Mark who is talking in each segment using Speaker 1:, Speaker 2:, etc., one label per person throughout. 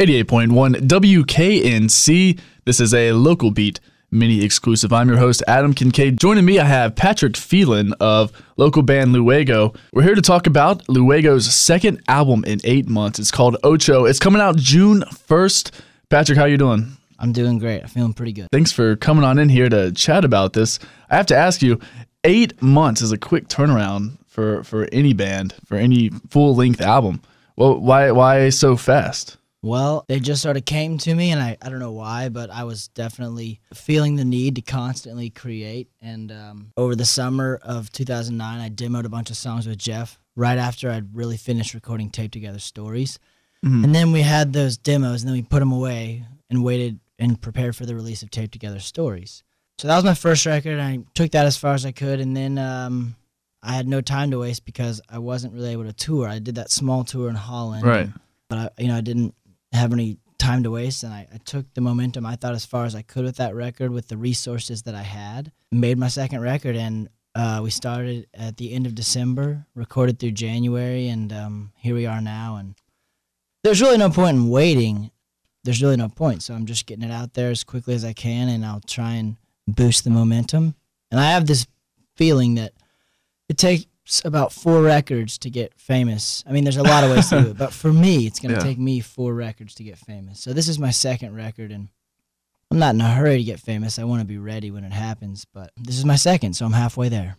Speaker 1: 88.1 WKNC. This is a local beat mini exclusive. I'm your host, Adam Kincaid. Joining me, I have Patrick Phelan of local band Luego. We're here to talk about Luego's second album in eight months. It's called Ocho. It's coming out June 1st. Patrick, how you doing?
Speaker 2: I'm doing great. I'm feeling pretty good.
Speaker 1: Thanks for coming on in here to chat about this. I have to ask you, eight months is a quick turnaround for, for any band, for any full length album. Well, why why so fast?
Speaker 2: Well, they just sort of came to me, and I, I don't know why, but I was definitely feeling the need to constantly create. And um, over the summer of 2009, I demoed a bunch of songs with Jeff right after I'd really finished recording Tape Together Stories. Mm-hmm. And then we had those demos, and then we put them away and waited and prepared for the release of Tape Together Stories. So that was my first record, and I took that as far as I could. And then um, I had no time to waste because I wasn't really able to tour. I did that small tour in Holland.
Speaker 1: Right.
Speaker 2: But I, you know, I didn't have any time to waste and I, I, took the momentum I thought as far as I could with that record with the resources that I had made my second record and uh, we started at the end of December recorded through January and um, here we are now and there's really no point in waiting. There's really no point so I'm just getting it out there as quickly as I can and I'll try and boost the momentum. And I have this feeling that it takes about four records to get famous. I mean, there's a lot of ways to do it, but for me, it's going to yeah. take me four records to get famous. So this is my second record, and I'm not in a hurry to get famous. I want to be ready when it happens, but this is my second, so I'm halfway there.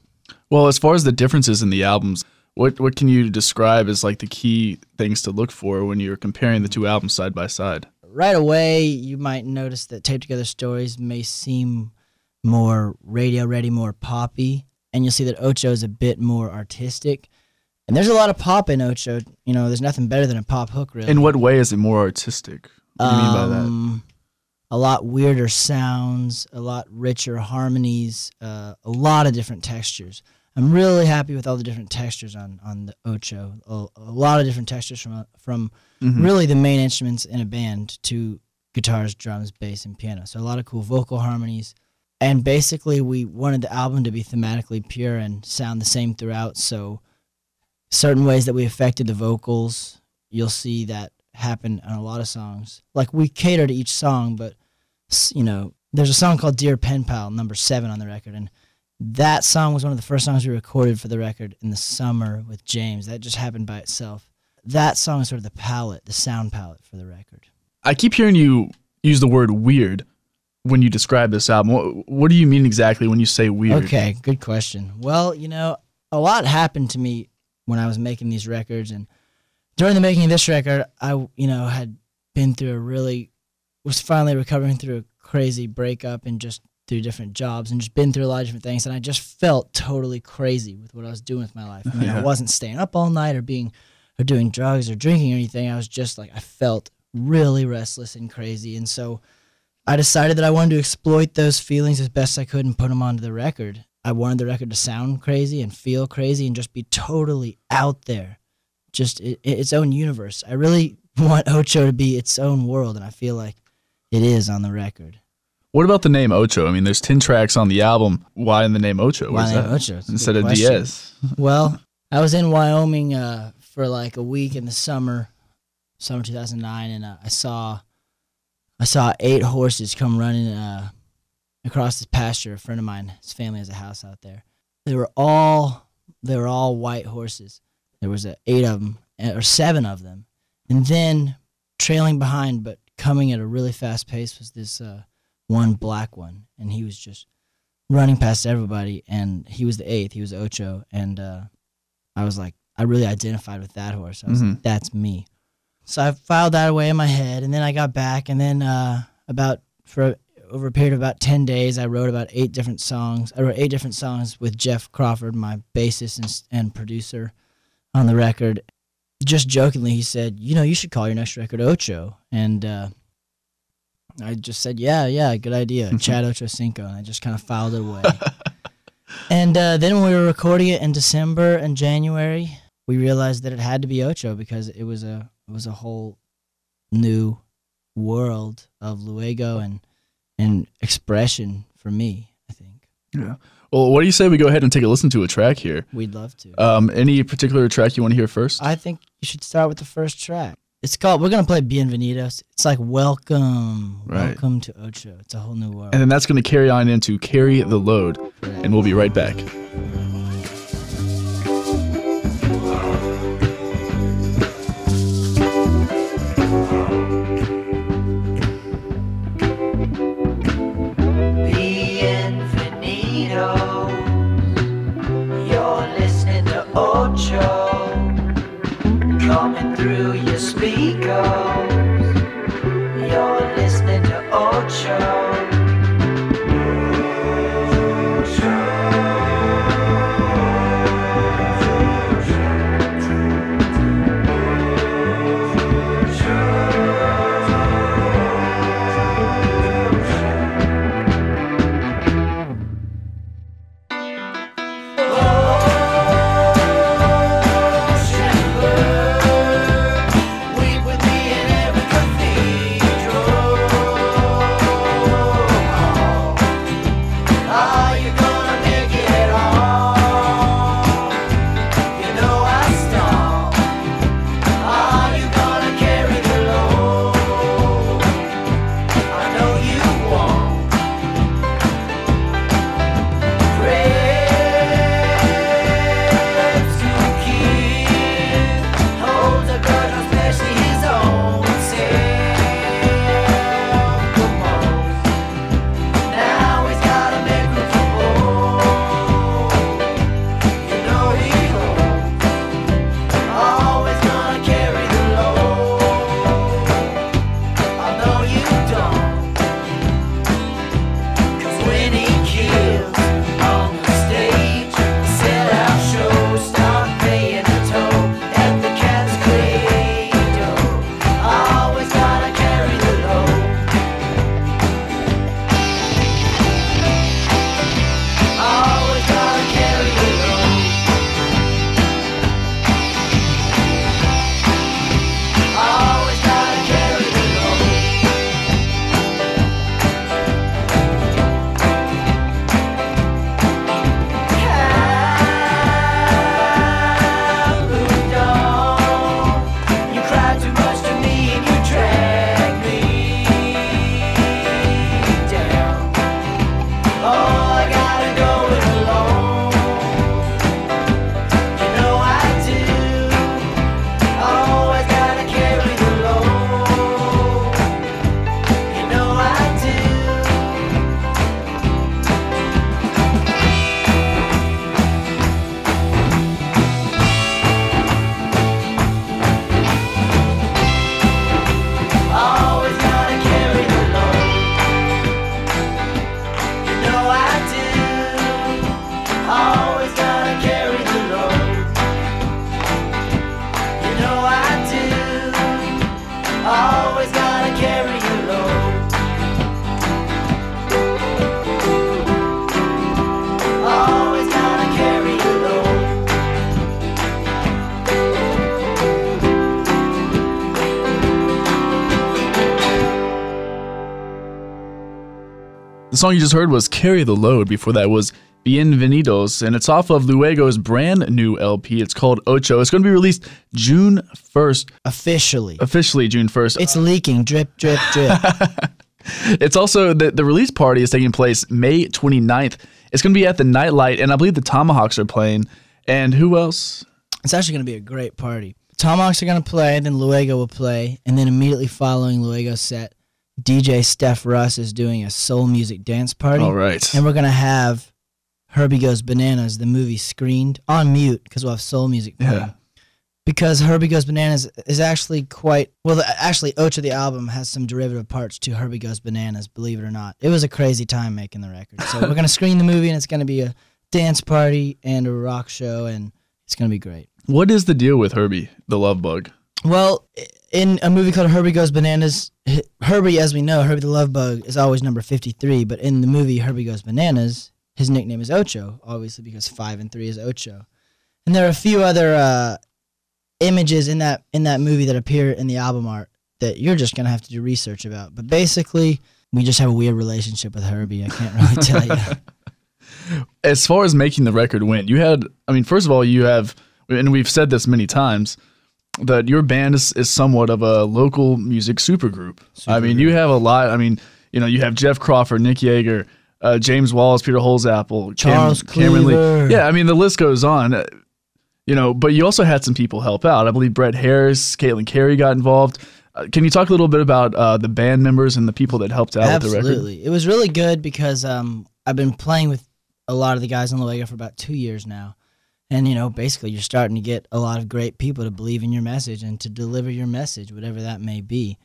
Speaker 1: Well, as far as the differences in the albums, what what can you describe as like the key things to look for when you're comparing the two albums side by side?
Speaker 2: Right away, you might notice that Tape Together Stories may seem more radio ready, more poppy and you'll see that Ocho is a bit more artistic. And there's a lot of pop in Ocho. You know, there's nothing better than a pop hook, really.
Speaker 1: In what way is it more artistic? What do you um, mean by that? Um,
Speaker 2: a lot weirder sounds, a lot richer harmonies, uh, a lot of different textures. I'm really happy with all the different textures on on the Ocho. A, a lot of different textures from from mm-hmm. really the main instruments in a band to guitars, drums, bass, and piano. So a lot of cool vocal harmonies, and basically we wanted the album to be thematically pure and sound the same throughout. So certain ways that we affected the vocals you'll see that happen on a lot of songs. Like we cater to each song but you know there's a song called dear pen pal number seven on the record. And that song was one of the first songs we recorded for the record in the summer with james. That just happened by itself. That song is sort of the palette the sound palette for the record.
Speaker 1: I keep hearing you use the word weird when you describe this album? What, what do you mean exactly when you say weird?
Speaker 2: Okay, good question. Well, you know, a lot happened to me when I was making these records, and during the making of this record, I you know had been through a really was finally recovering through a crazy breakup and just through different jobs and just been through a lot of different things, and I just felt totally crazy with what I was doing with my life. I mean, yeah. I wasn't staying up all night or being or doing drugs or drinking or anything. I was just like I felt really restless and crazy, and so I decided that I wanted to exploit those feelings as best I could and put them onto the record. I wanted the record to sound crazy and feel crazy and just be totally out there, just it, its own universe. I really want Ocho to be its own world, and I feel like it is on the record.
Speaker 1: What about the name Ocho? I mean, there's 10 tracks on the album. Why in the name Ocho?
Speaker 2: Why name Ocho?
Speaker 1: Instead of Diaz?
Speaker 2: well, I was in Wyoming uh, for like a week in the summer, summer 2009, and uh, I saw I saw eight horses come running uh, across this pasture. A friend of mine, his family has a house out there. They were all they were all white horses. There was a, eight of them eh, or seven of them, and then trailing behind, but coming at a really fast pace was this uh, one black one, and he was just running past everybody. And he was the eighth. He was Ocho, and uh, I was like, I really identified with that horse. I was mm-hmm. like, that's me. So I filed that away in my head, and then I got back, and then uh, about for over a period of about ten days, I wrote about eight different songs. I wrote eight different songs with Jeff Crawford, my bassist and, and producer, on the record. Just jokingly, he said, "You know, you should call your next record Ocho," and uh, I just said, "Yeah, yeah, good idea, Chad Ocho Cinco," and I just kind of filed it away. and uh, then when we were recording it in December and January, we realized that it had to be Ocho because it was a it was a whole new world of Luego and and expression for me. I think.
Speaker 1: Yeah. Well, what do you say we go ahead and take a listen to a track here?
Speaker 2: We'd love to.
Speaker 1: Um, any particular track you want to hear first?
Speaker 2: I think you should start with the first track.
Speaker 3: it's called. We're gonna play Bienvenidos. It's like welcome,
Speaker 1: Right.
Speaker 3: welcome to Ocho. It's a whole new world.
Speaker 1: And then that's going to carry on into Carry the Load. And we'll be right back.
Speaker 2: Coming through your speakers. The
Speaker 1: song you just heard was Carry the Load. Before that was Bienvenidos, and it's off of Luego's brand new LP. It's called Ocho. It's going to be released June 1st,
Speaker 3: Officially,
Speaker 1: officially June 1st.
Speaker 3: it's leaking. Drip, drip, drip.
Speaker 1: It's also the, the release party is taking place May 29th. It's going to be at the Nightlight, and I believe the Tomahawks are playing. And who else?
Speaker 3: It's actually going to be a great party. Tomahawks are going to play, then Luego will play, and then immediately following Luego's set, DJ Steph Russ is doing a soul music dance party.
Speaker 1: All right.
Speaker 3: And we're going to have Herbie Goes Bananas, the movie screened on mute because we'll have soul music playing.
Speaker 1: Yeah.
Speaker 3: Because Herbie Goes Bananas is actually quite well. The, actually, Ocho the album has some derivative parts to Herbie Goes Bananas. Believe it or not, it was a crazy time making the record. So we're gonna screen the movie, and it's gonna be a dance party and a rock show, and it's gonna be great.
Speaker 1: What is the deal with Herbie, the love bug?
Speaker 3: Well, in a movie called Herbie Goes Bananas, Herbie, as we know, Herbie the Love Bug is always number 53, but in the movie Herbie Goes Bananas, his nickname is Ocho, obviously because 5 and 3 is Ocho. And there are a few other uh, images in that in that movie that appear in the album art that you're just going to have to do research about. But basically, we just have a weird relationship with Herbie. I can't really tell you.
Speaker 1: As far as making the record went, you had, I mean, first of all, you have, and we've said this many times, that your band is, is somewhat of a local music supergroup. I mean, you have a lot. I mean, you know, you have Jeff Crawford, Nick Yeager, uh, James Wallace, Peter Holsapple, Cam-
Speaker 2: Charles
Speaker 1: Cameron Lee. Yeah, I mean, the list goes on. Uh, You know, but you also had some people help out. I believe Brett Harris, Caitlin Cary got involved. Uh, can you talk a little bit about uh, the band members and the people that helped out with the record?
Speaker 2: Absolutely. It was really good because um, I've been playing with a lot of the guys on Luego for about two years now. And, you know, basically you're starting to get a lot of great people to believe in your message and to deliver your message, whatever that may be.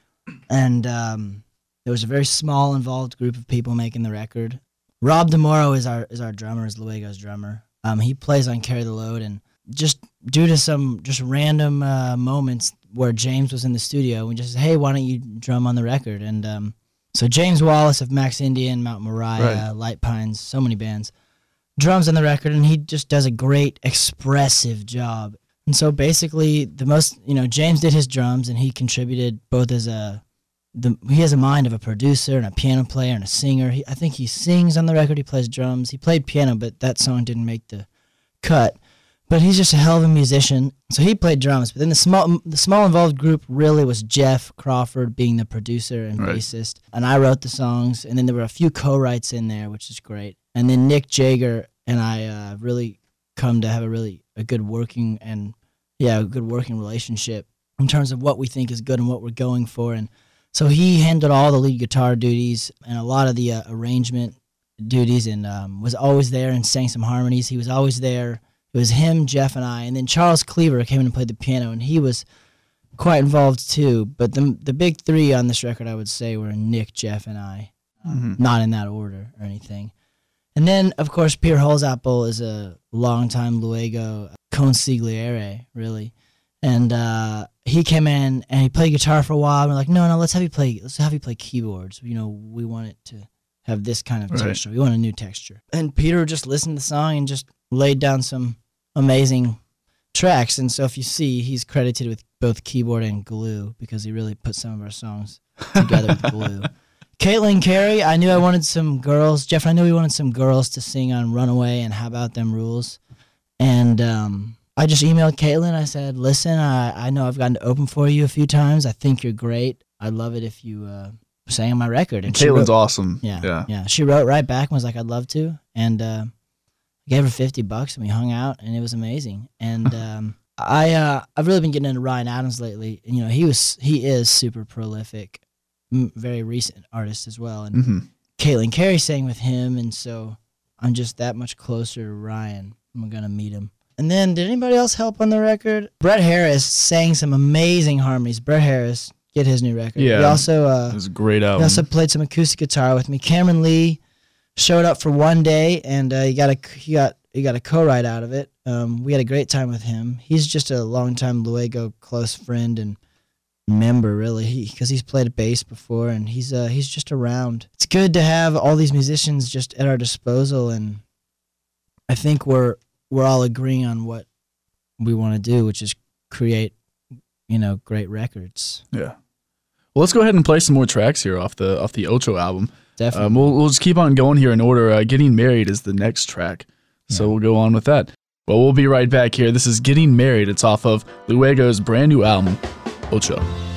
Speaker 2: And um, there was a very small involved group of people making the record. Rob DeMoro is our is our drummer, is Luego's drummer. Um, he plays on Carry the Load and just due to some just random uh, moments where James was in the studio, we just said, hey, why don't you drum on the record? And um, so James Wallace of Max Indian, Mount Moriah,
Speaker 1: Right.
Speaker 2: Light Pines, so many bands, drums on the record, and he just does a great expressive job. And so basically, the most you know, James did his drums, and he contributed both as a the he has a mind of a producer and a piano player and a singer. He, I think he sings on the record. He plays drums. He played piano, but that song didn't make the cut. But he's just a hell of a musician. So he played drums. But then the small the small involved group really was Jeff Crawford being the producer and
Speaker 1: Right.
Speaker 2: bassist, and I wrote the songs. And then there were a few co-writes in there, which is great. And then Nick Jager and I uh, really come to have a really a good working and yeah, a good working relationship in terms of what we think is good and what we're going for. And so he handled all the lead guitar duties and a lot of the uh, arrangement duties, and um, was always there and sang some harmonies. He was always there. It was him, Jeff, and I, and then Charles Cleaver came in and played the piano, and he was quite involved too. But the the big three on this record, I would say, were Nick, Jeff, and I.
Speaker 1: Mhm.
Speaker 2: Not in that order or anything. And then, of course, Pierre Holsapple is a longtime Luego consigliere, really. And uh, he came in and he played guitar for a while. And we're like, no, no, let's have you play. Let's have you play keyboards. You know, we want it to have this kind of
Speaker 1: Right.
Speaker 2: texture. We want a new texture. And Peter just listened to the song and just laid down some amazing tracks. And so if you see, he's credited with both keyboard and glue because he really put some of our songs together with glue. Caitlin Cary, I knew I wanted some girls. Jeff, I knew we wanted some girls to sing on Runaway and How About Them Rules. And um, I just emailed Caitlin. I said, listen, I, I know I've gotten to open for you a few times. I think you're great. I'd love it if you uh, sang on my record.
Speaker 1: And
Speaker 2: she
Speaker 1: Caitlin's
Speaker 2: wrote-
Speaker 1: awesome.
Speaker 2: yeah,
Speaker 1: Yeah.
Speaker 2: yeah. She wrote right back and was like, "I'd love to," and uh, I gave her fifty bucks and we hung out, and it was amazing. And um, I uh, I've really been getting into Ryan Adams lately. You know, he was he is super prolific, very recent artist as well. And
Speaker 1: hmm
Speaker 2: Caitlin Cary sang with him, and so I'm just that much closer to Ryan. I'm gonna meet him. And then, did anybody else help on the record? Brett Harris sang some amazing harmonies. Brett Harris, get his new record.
Speaker 1: Yeah.
Speaker 2: He also uh,
Speaker 1: It was a great
Speaker 2: he
Speaker 1: album.
Speaker 2: also played some acoustic guitar with me. Cameron Lee showed up for one day, and uh, he got a he got he got a co-write out of it. Um, we had a great time with him. He's just a longtime Luego close friend and member, really, because he's played bass before, and he's uh, he's just around. It's good to have all these musicians just at our disposal, and I think we're we're all agreeing on what we want to do, which is create, you know, great records.
Speaker 1: yeah. Well, let's go ahead and play some more tracks here off the off the Ocho album.
Speaker 2: Definitely.
Speaker 1: Um, we'll, we'll just keep on going here in order. Uh, Getting Married is the next track. So we'll go on with that. Well, we'll be right back here. This is Getting Married. It's off of Luego's brand new album, Ocho.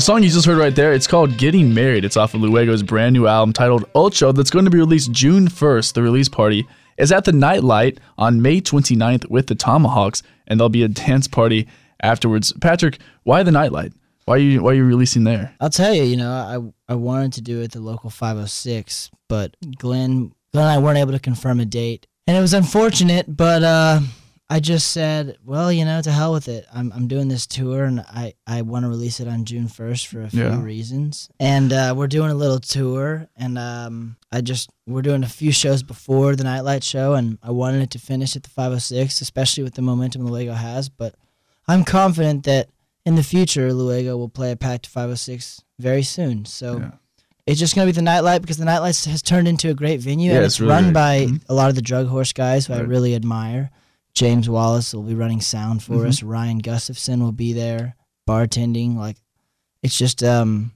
Speaker 4: The
Speaker 1: song you just heard right there, it's called Getting Married. It's off of Luego's brand new album titled Ocho that's going to be released June 1st. The release party is at the Nightlight on May 29th with the Tomahawks, and there'll be a dance party afterwards. Patrick, why the Nightlight? Why are you why are you releasing there?
Speaker 2: I'll tell you, you know, I I wanted to do it at the local 506, but Glenn Glenn and I weren't able to confirm a date, and it was unfortunate. But uh, I just said, well, you know, to hell with it. I'm I'm doing this tour, and I I want to release it on June 1st for a few
Speaker 1: Yeah.
Speaker 2: reasons, and uh, we're doing a little tour, and um, I just we're doing a few shows before the Nightlight show, and I wanted it to finish at the 506, especially with the momentum the Luego has, but. I'm confident that in the future, Luego will play a packed 506 very soon. So
Speaker 1: Yeah.
Speaker 2: it's just going to be the Nightlight because the Nightlight has turned into a great venue
Speaker 1: Yeah,
Speaker 2: and
Speaker 1: it's
Speaker 2: it's,
Speaker 1: really
Speaker 2: run by
Speaker 1: Mhm.
Speaker 2: a lot of the Drug Horse guys who I really admire. James Wallace will be running sound for
Speaker 1: Mhm.
Speaker 2: us. Ryan Gustafson will be there bartending. Like it's just um,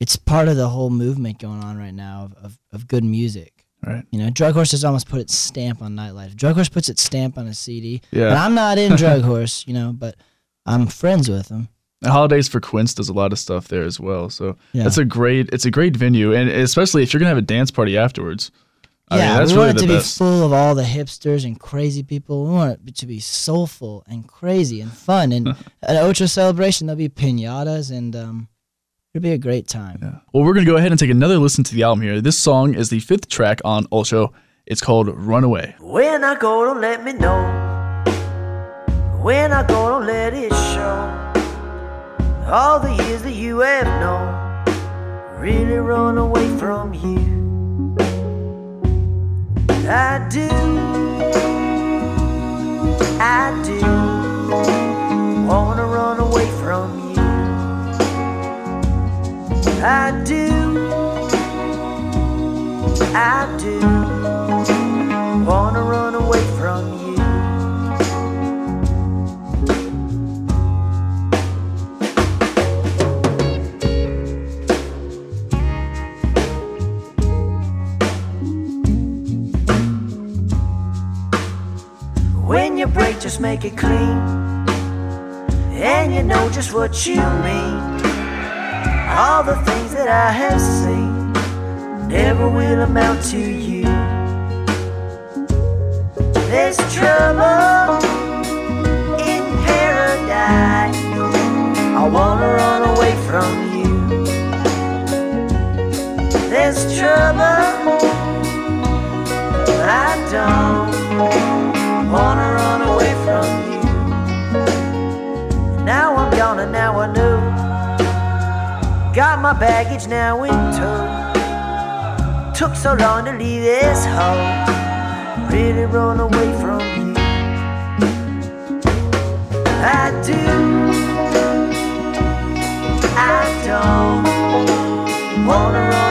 Speaker 2: it's part of the whole movement going on right now of, of, of good music.
Speaker 1: Right.
Speaker 2: You know, Drug Horse has almost put its stamp on nightlife. Drug Horse puts its stamp on a CD, and
Speaker 1: Yeah.
Speaker 2: I'm not in Drug Horse, you know, but I'm friends with them.
Speaker 1: And Holidays for Quince does a lot of stuff there as well. So
Speaker 2: Yeah.
Speaker 1: that's a great it's a great venue and especially if you're gonna have a dance party afterwards. I
Speaker 2: yeah,
Speaker 1: mean, that's
Speaker 2: we
Speaker 1: really
Speaker 2: want it
Speaker 1: the
Speaker 2: to
Speaker 1: best.
Speaker 2: be full of all the hipsters and crazy people. We want it to be soulful and crazy and fun. And at Ocho celebration, there'll be pinatas and um, it'll be a great time.
Speaker 1: Yeah. Well, we're going to go ahead and take another listen to the album here. This song is the fifth track on Ultra. It's called Runaway.
Speaker 4: When I go, don't let me know. When I go, don't let it show. All the years that you have known, really run away from you. I do, make it clean. And you know just what you mean. All the things that I have seen never will amount to you. There's trouble in paradise. I wanna run away from you. There's trouble. I don't Now and now I know. Got my baggage now in tow. Took so long to leave this home. Really run away from you. I do. I don't wanna run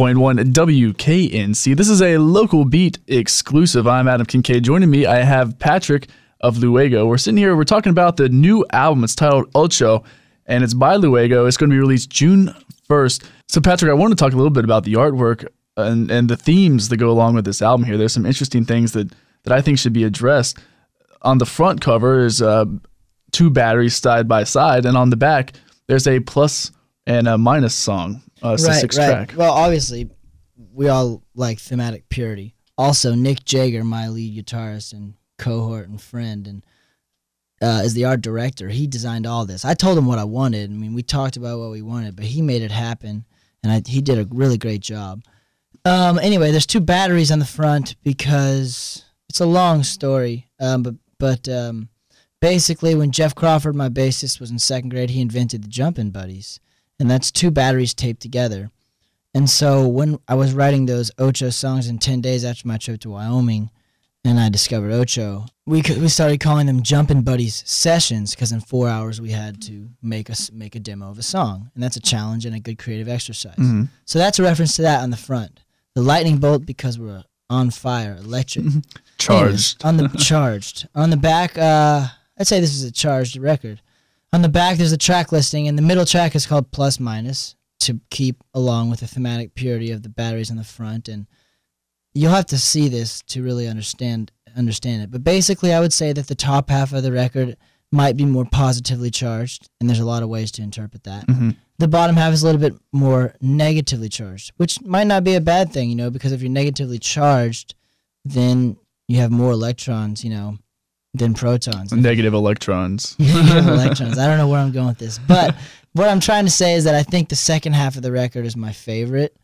Speaker 1: 101.1 WKNC. This is a local beat exclusive. I'm Adam Kincaid. Joining me, I have Patrick of Luego. We're sitting here, we're talking about the new album. It's titled Ocho, and it's by Luego. It's going to be released June 1st. So, Patrick, I want to talk a little bit about the artwork and, and the themes that go along with this album here. There's some interesting things that, that I think should be addressed. On the front cover is uh, two batteries side by side, and on the back, there's a plus and a minus song. Uh, it's a six track.
Speaker 2: Well, obviously, we all like thematic purity. Also, Nick Jager, my lead guitarist and cohort and friend, and uh, is the art director. He designed all this. I told him what I wanted. I mean, we talked about what we wanted, but he made it happen, and I, he did a really great job. Um, anyway, there's two batteries on the front because it's a long story. Um, but but um, basically, when Jeff Crawford, my bassist, was in second grade, he invented the Jumpin' Buddies, and that's two batteries taped together. And so when I was writing those Ocho songs in ten days after my trip to Wyoming, and I discovered Ocho, we we started calling them Jumpin' Buddies sessions because in four hours we had to make us make a demo of a song, and that's a challenge and a good creative exercise.
Speaker 1: Mhm.
Speaker 2: So that's a reference to that on the front. The lightning bolt because we're on fire, electric.
Speaker 1: Charged.
Speaker 2: Anyways, on the charged. On the back, uh, I'd say this is a charged record. On the back, there's a track listing, and the middle track is called Plus Minus to keep along with the thematic purity of the batteries on the front. And you'll have to see this to really understand understand it. But basically, I would say that the top half of the record might be more positively charged, and there's a lot of ways to interpret that.
Speaker 1: Mhm.
Speaker 2: The bottom half is a little bit more negatively charged, which might not be a bad thing, you know, because if you're negatively charged, then you have more electrons, you know, than protons.
Speaker 1: Negative electrons.
Speaker 2: Negative electrons. I don't know where I'm going with this, but what I'm trying to say is that I think the second half of the record is my favorite.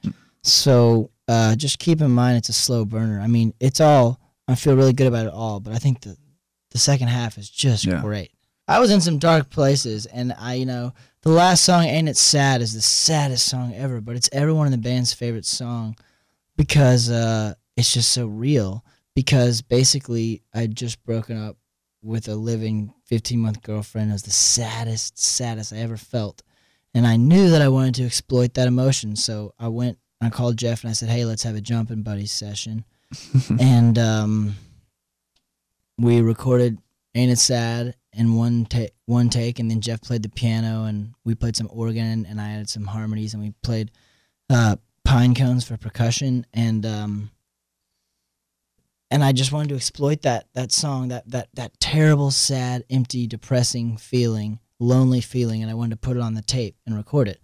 Speaker 2: So uh, just keep in mind it's a slow burner. I mean, it's all. I feel really good about it all, but I think the the second half is just
Speaker 1: Yeah.
Speaker 2: great. I was in some dark places, and I, you know, the last song "Ain't It Sad" is the saddest song ever, but it's everyone in the band's favorite song because uh, it's just so real. Because basically, I'd just broken up with a living 15 month girlfriend. It was the saddest, saddest I ever felt. And I knew that I wanted to exploit that emotion. So I went, I called Jeff and I said, hey, let's have a jumping buddies session. and um, we recorded Ain't It Sad in one, ta- one take. And then Jeff played the piano and we played some organ and I added some harmonies and we played uh, pine cones for percussion. And. Um, and I just wanted to exploit that that song, that that that terrible, sad, empty, depressing feeling, lonely feeling, and I wanted to put it on the tape and record it.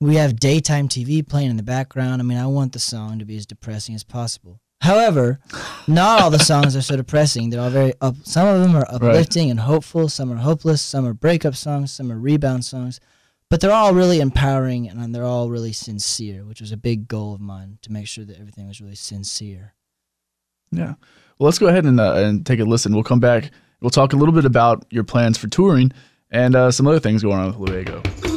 Speaker 2: We have daytime TV playing in the background. I mean, I want the song to be as depressing as possible. However, not all the songs are so depressing. They're all very up. Some of them are uplifting and hopeful. Some are hopeless. Some are breakup songs. Some are rebound songs. But they're all really empowering and they're all really sincere, which was a big goal of mine to make sure that everything was really sincere.
Speaker 1: Yeah. Well, let's go ahead and, uh, and take a listen. We'll come back. We'll talk a little bit about your plans for touring and uh, some other things going on with Luego.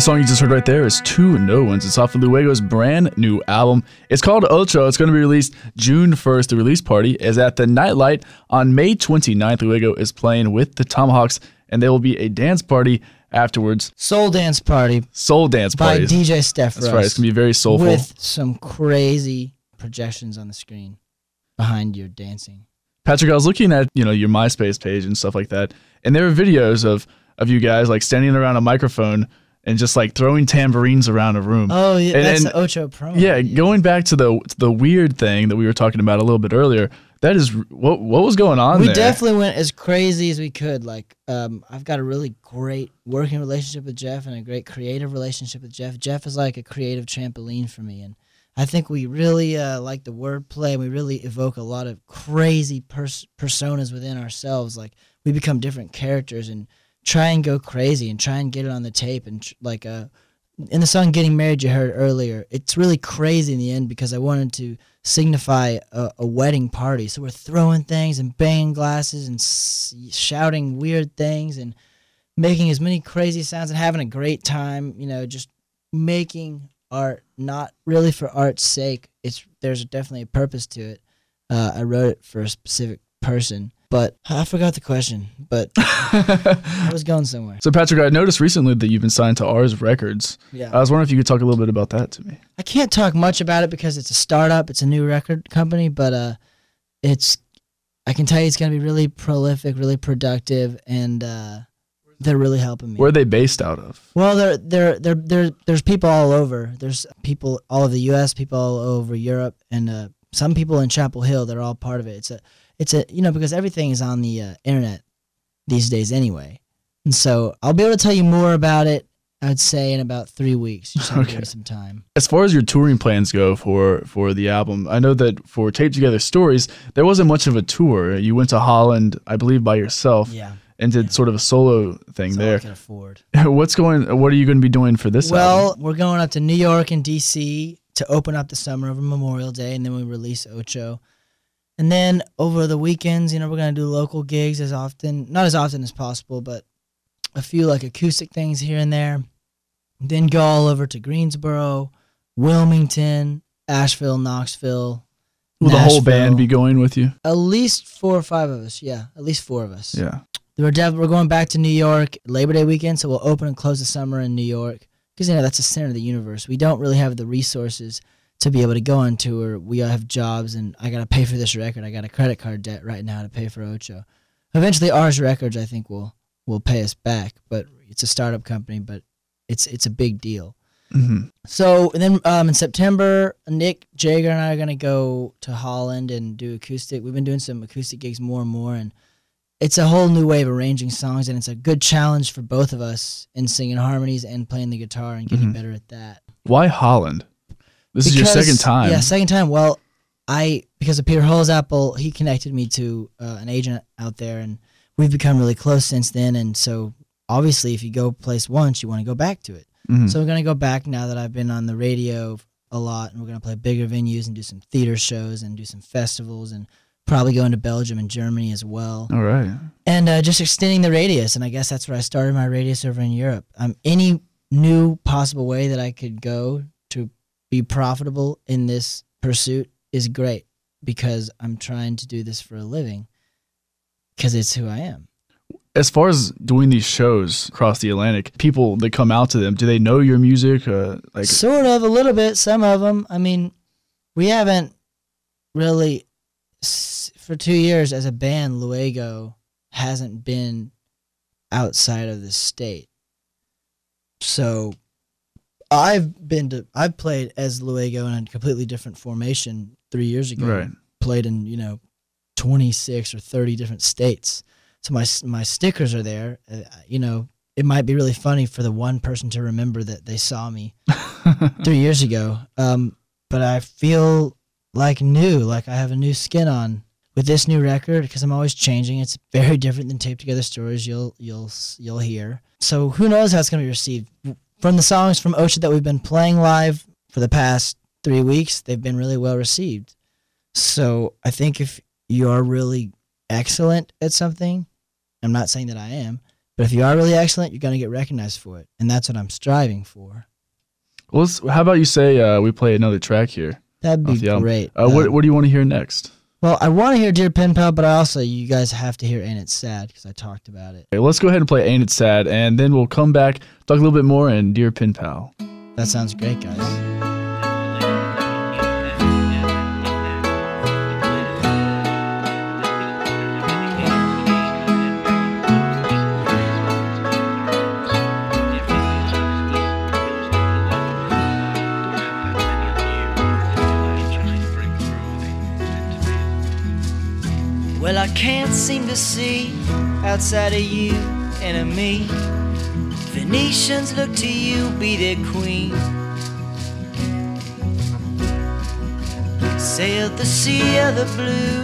Speaker 4: The
Speaker 1: song you just heard right there is Two No Ones. It's off of Luego's brand new album. It's called Ocho. It's going to be released June 1st. The release party is at the Nightlight on May 29th. Luego is playing with the Tomahawks, and there will be a dance party afterwards.
Speaker 2: Soul Dance Party
Speaker 1: Soul dance
Speaker 2: party.
Speaker 1: by.
Speaker 2: DJ Steph
Speaker 1: That's right. It's going to be very soulful.
Speaker 2: with some crazy projections on the screen behind you dancing.
Speaker 1: Patrick, I was looking at you know your MySpace page and stuff like that, and there are videos of of you guys like standing around a microphone and just like throwing tambourines around a room.
Speaker 2: Oh, yeah,
Speaker 1: And-
Speaker 2: that's
Speaker 1: and-
Speaker 2: the Ocho promo.
Speaker 1: Yeah, going back to the the weird thing that we were talking about a little bit earlier. That is what what was going on
Speaker 2: we
Speaker 1: there.
Speaker 2: definitely went as crazy as we could. Like, um, I've got a really great working relationship with Jeff and a great creative relationship with Jeff. Jeff is like a creative trampoline for me, and I think we really uh, like the wordplay. And we really evoke a lot of crazy pers- personas within ourselves. Like, we become different characters and try and go crazy and try and get it on the tape and tr- like uh, in the song "Getting Married" you heard earlier. It's really crazy in the end because I wanted to signify a, a wedding party. So we're throwing things and banging glasses and s- shouting weird things and making as many crazy sounds and having a great time. You know, just making art, not really for art's sake. It's there's definitely a purpose to it. Uh, I wrote it for a specific person, but I forgot the question. But I was going somewhere.
Speaker 1: So, Patrick, I noticed recently that you've been signed to Ars Records.
Speaker 2: Yeah.
Speaker 1: I was wondering if you could talk a little bit about that to me.
Speaker 2: I can't talk much about it because it's a startup. It's a new record company, but uh, it's I can tell you it's gonna be really prolific, really productive, and uh, they're really helping me.
Speaker 1: Where are they based out of?
Speaker 2: well, there, there, there, there, there's people all over. There's people all over the U.S., people all over Europe, and uh, some people in Chapel Hill. They're all part of it. It's a, it's a, you know, because everything is on the uh, internet these days anyway, and so I'll be able to tell you more about it. I'd say in about three weeks. You give
Speaker 1: Okay.
Speaker 2: some time.
Speaker 1: As far as your touring plans go for for the album, I know that for Tape Together Stories, there wasn't much of a tour. You went to Holland, I believe, by yourself,
Speaker 2: Yeah.
Speaker 1: and did sort of a solo thing
Speaker 2: That's all I
Speaker 1: there.
Speaker 2: can afford.
Speaker 1: What's going? What are you going to be doing for this?
Speaker 2: Well,
Speaker 1: album?
Speaker 2: we're going up to New York and DC to open up the summer over Memorial Day, and then we release Ocho. And then over the weekends, you know, we're gonna do local gigs as often, not as often as possible, but a few like acoustic things here and there. Then go all over to Greensboro, Wilmington, Asheville, Knoxville.
Speaker 1: will the whole band be going with you?
Speaker 2: At least four or five of us. Yeah, at least four of us.
Speaker 1: Yeah.
Speaker 2: We're we're going back to New York Labor Day weekend, so we'll open and close the summer in New York because you know that's the center of the universe. We don't really have the resources to be able to go on tour. We all have jobs, and I gotta pay for this record. I got a credit card debt right now to pay for Ocho. Eventually, ours records I think will will pay us back, but it's a startup company, but it's it's a big deal.
Speaker 1: hmm
Speaker 2: So and then um, in September, Nick Jager and I are gonna go to Holland and do acoustic. We've been doing some acoustic gigs more and more, and it's a whole new way of arranging songs, and it's a good challenge for both of us in singing harmonies and playing the guitar and getting
Speaker 1: Mhm.
Speaker 2: better at that.
Speaker 1: Why Holland? This is your second time.
Speaker 2: Yeah, second time. Well, I because of Peter Holsapple, he connected me to uh, an agent out there, and we've become really close since then. And so obviously, if you go place once, you want to go back to it.
Speaker 1: Mhm.
Speaker 2: So we're gonna go back now that I've been on the radio a lot, and we're gonna play bigger venues and do some theater shows and do some festivals and probably go into Belgium and Germany as well,
Speaker 1: All right.
Speaker 2: and uh, just extending the radius. And I guess that's where I started my radius over in Europe. Um, any new possible way that I could go be profitable in this pursuit is great because I'm trying to do this for a living because it's who I am.
Speaker 1: As far as doing these shows across the Atlantic, people that come out to them, do they know your music? Uh, like,
Speaker 2: sort of a little bit some of them i mean we haven't really for two years as a band luego hasn't been outside of the state so i've been to i've played as luego in a completely different formation three years ago.
Speaker 1: Right.
Speaker 2: played in you know 26 or 30 different states. So my my stickers are there. Uh, you know it might be really funny for the one person to remember that they saw me three years ago. Um, but i feel like new like i have a new skin on with this new record because i'm always changing. It's very different than tape together stories you'll you'll you'll hear. So who knows how it's going to be received from the songs from Ocho that we've been playing live for the past three weeks they've been really well received so i think if you're really excellent at something i'm not saying that i am but if you are really excellent you're going to get recognized for it and that's what i'm striving for
Speaker 1: Well, how about you say uh, we play another track here?
Speaker 2: that'd be great
Speaker 1: Uh, what, what do you want to hear next?
Speaker 2: Well i want to hear dear pen pal but i also you guys have to hear ain't it sad because i talked about it
Speaker 1: Okay, let's go ahead and play Ain't It Sad, and then we'll come back, talk a little bit more, and Dear Pen Pal.
Speaker 2: that sounds great guys
Speaker 4: seem to see outside of you and of me. Venetians look to you, be their queen. Sailed the sea of the blue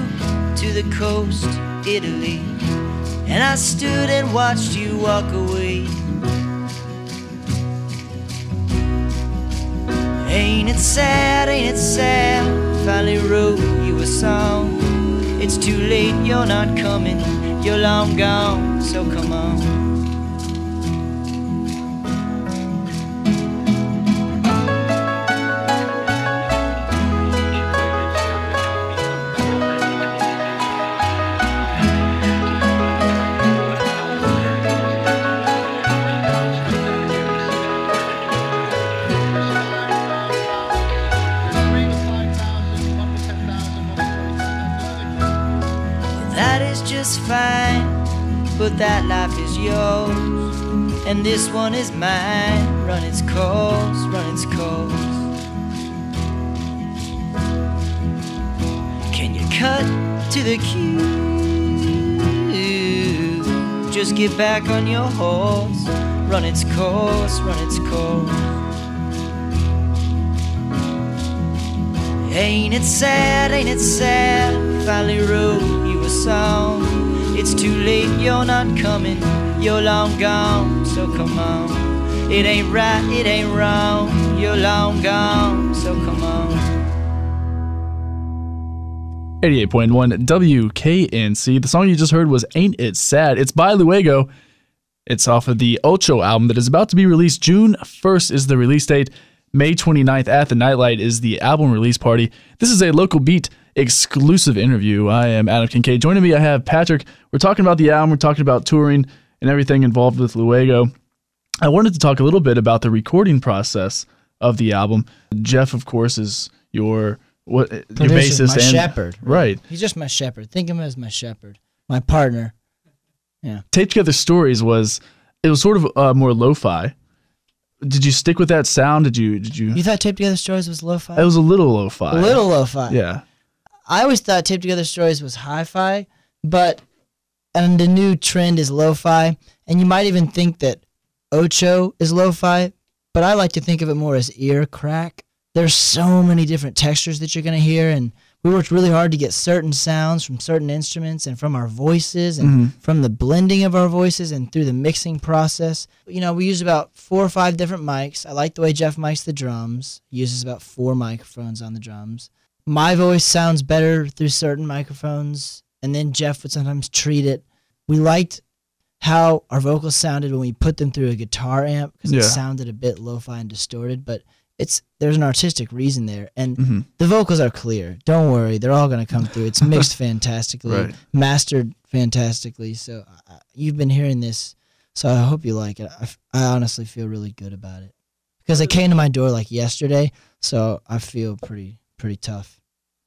Speaker 4: to the coast, Italy. And I stood and watched you walk away. Ain't it sad, ain't it sad? Finally wrote you a song. It's too late, you're not coming. You're long gone, so come on.
Speaker 2: But that life is yours, and this one is mine. Run its course, run its course. Can you cut to the cue? Just get back on your horse, run its course, run its course. Ain't it sad, ain't it sad? Finally wrote you a song. It's too late, you're not coming, you're long gone, so come on. It ain't right, it ain't wrong, you're long gone, so come on.
Speaker 1: 88.1 WKNC. The song you just heard was Ain't It Sad. It's by Luego. It's off of the Ocho album that is about to be released. June 1st is the release date. May 29th at the Nightlight is the album release party. This is a local beat exclusive interview. I am Adam Kincaid. Joining me, I have Patrick. We're talking about the album, we're talking about touring and everything involved with Luego. I wanted to talk a little bit about the recording process of the album. Jeff, of course, is your what your
Speaker 2: Producer,
Speaker 1: bassist
Speaker 2: my
Speaker 1: and
Speaker 2: shepherd.
Speaker 1: right.
Speaker 2: He's just my shepherd. Think of him as my shepherd, my partner. Yeah.
Speaker 1: Tape Together Stories was it was sort of uh, more lo-fi. Did you stick with that sound? Did you did you?
Speaker 2: You thought Tape Together Stories was lo-fi?
Speaker 1: It was a little lo-fi.
Speaker 2: a little lo-fi.
Speaker 1: Yeah.
Speaker 2: I always thought Tape Together Stories was hi-fi, but and the new trend is lo-fi, and you might even think that Ocho is lo-fi, but I like to think of it more as ear crack. There's so many different textures that you're gonna hear, and we worked really hard to get certain sounds from certain instruments and from our voices and mm-hmm. from the blending of our voices and through the mixing process. You know, we use about four or five different mics. I like the way Jeff mics the drums. He uses about four microphones on the drums my voice sounds better through certain microphones, and then Jeff would sometimes treat it. We liked how our vocals sounded when we put them through a guitar amp because
Speaker 1: Yeah.
Speaker 2: it sounded a bit lo-fi and distorted, but it's there's an artistic reason there, and
Speaker 1: Mhm.
Speaker 2: the vocals are clear. Don't worry, they're all gonna come through. It's mixed fantastically,
Speaker 1: Right.
Speaker 2: mastered fantastically. So uh, you've been hearing this, so I hope you like it. I, f- I honestly feel really good about it because it came to my door like yesterday, so I feel pretty pretty tough.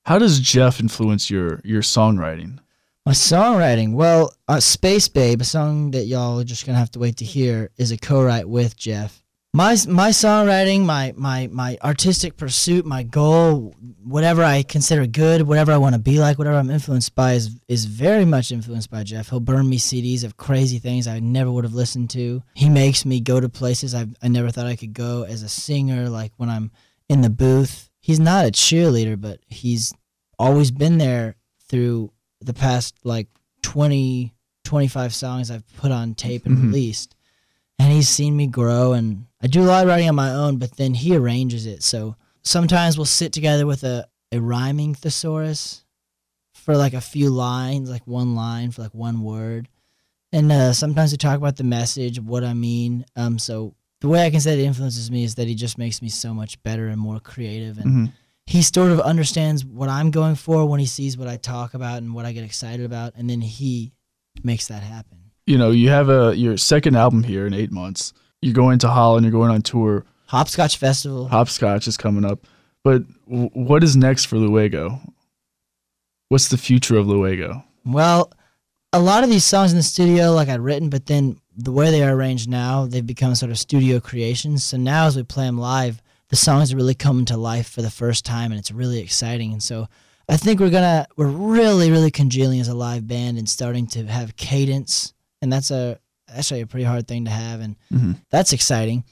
Speaker 1: How does Jeff influence your your songwriting?
Speaker 2: My songwriting, well, uh, Space Babe, a song that y'all are just gonna have to wait to hear, is a co-write with Jeff. My my songwriting, my my my artistic pursuit, my goal, whatever I consider good, whatever I want to be like, whatever I'm influenced by, is is very much influenced by Jeff. He'll burn me CDs of crazy things I never would have listened to. He makes me go to places I I never thought I could go as a singer. Like when I'm in the booth, he's not a cheerleader, but he's always been there through the past like 20 25 songs I've put on tape and
Speaker 1: Mhm.
Speaker 2: released. And he's seen me grow and I do a lot of writing on my own but then he arranges it. So sometimes we'll sit together with a, a rhyming thesaurus for like a few lines like one line for like one word. And uh, sometimes we talk about the message what I mean. Um so the way I can say it influences me is that he just makes me so much better and more creative and
Speaker 1: Mhm.
Speaker 2: he sort of understands what I'm going for when he sees what I talk about and what I get excited about, and then he makes that happen.
Speaker 1: You know, you have a your second album here in eight months. You're going to Holland. You're going on tour.
Speaker 2: Hopscotch Festival.
Speaker 1: Hopscotch is coming up. But w- what is next for Luego? What's the future of Luego?
Speaker 2: Well, a lot of these songs in the studio, like I'd written, but then the way they are arranged now, they've become sort of studio creations. So now, as we play them live, the songs are really coming to life for the first time, and it's really exciting. And so, I think we're gonna we're really really congealing as a live band and starting to have cadence, and that's a actually a pretty hard thing to have, and
Speaker 1: Mhm.
Speaker 2: that's exciting.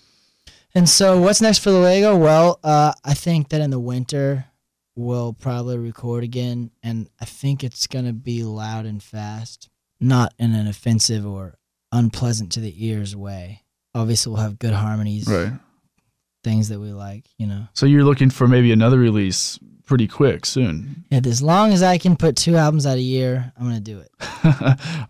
Speaker 2: And so, what's next for the Luego? Well, uh, I think that in the winter we'll probably record again, and I think it's gonna be loud and fast, not in an offensive or unpleasant to the ears way. Obviously, we'll have good harmonies,
Speaker 1: Right.
Speaker 2: things that we like, you know.
Speaker 1: So you're looking for maybe another release pretty quick soon.
Speaker 2: And as long as I can put two albums out a year, I'm gonna do it.
Speaker 1: All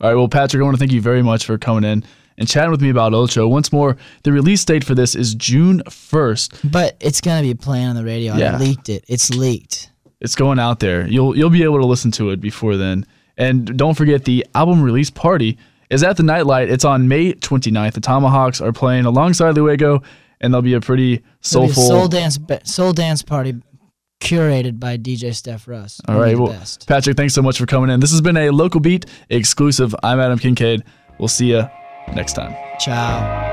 Speaker 1: right. Well, Patrick, I want to thank you very much for coming in and chatting with me about Ocho. Once more, the release date for this is June 1st.
Speaker 2: But it's gonna be playing on the radio.
Speaker 1: Yeah.
Speaker 2: I leaked it. It's leaked.
Speaker 1: It's going out there. You'll you'll be able to listen to it before then. And don't forget the album release party is at the Nightlight. It's on May 29th. The Tomahawks are playing alongside Luego, and there'll be a pretty
Speaker 2: be a
Speaker 1: soulful.
Speaker 2: soul dance, soul dance party curated by DJ Steph Russ.
Speaker 1: All right. Well,
Speaker 2: best.
Speaker 1: Patrick, thanks so much for coming in. This has been a local beat exclusive. I'm Adam Kincaid. We'll see you next time.
Speaker 2: Ciao.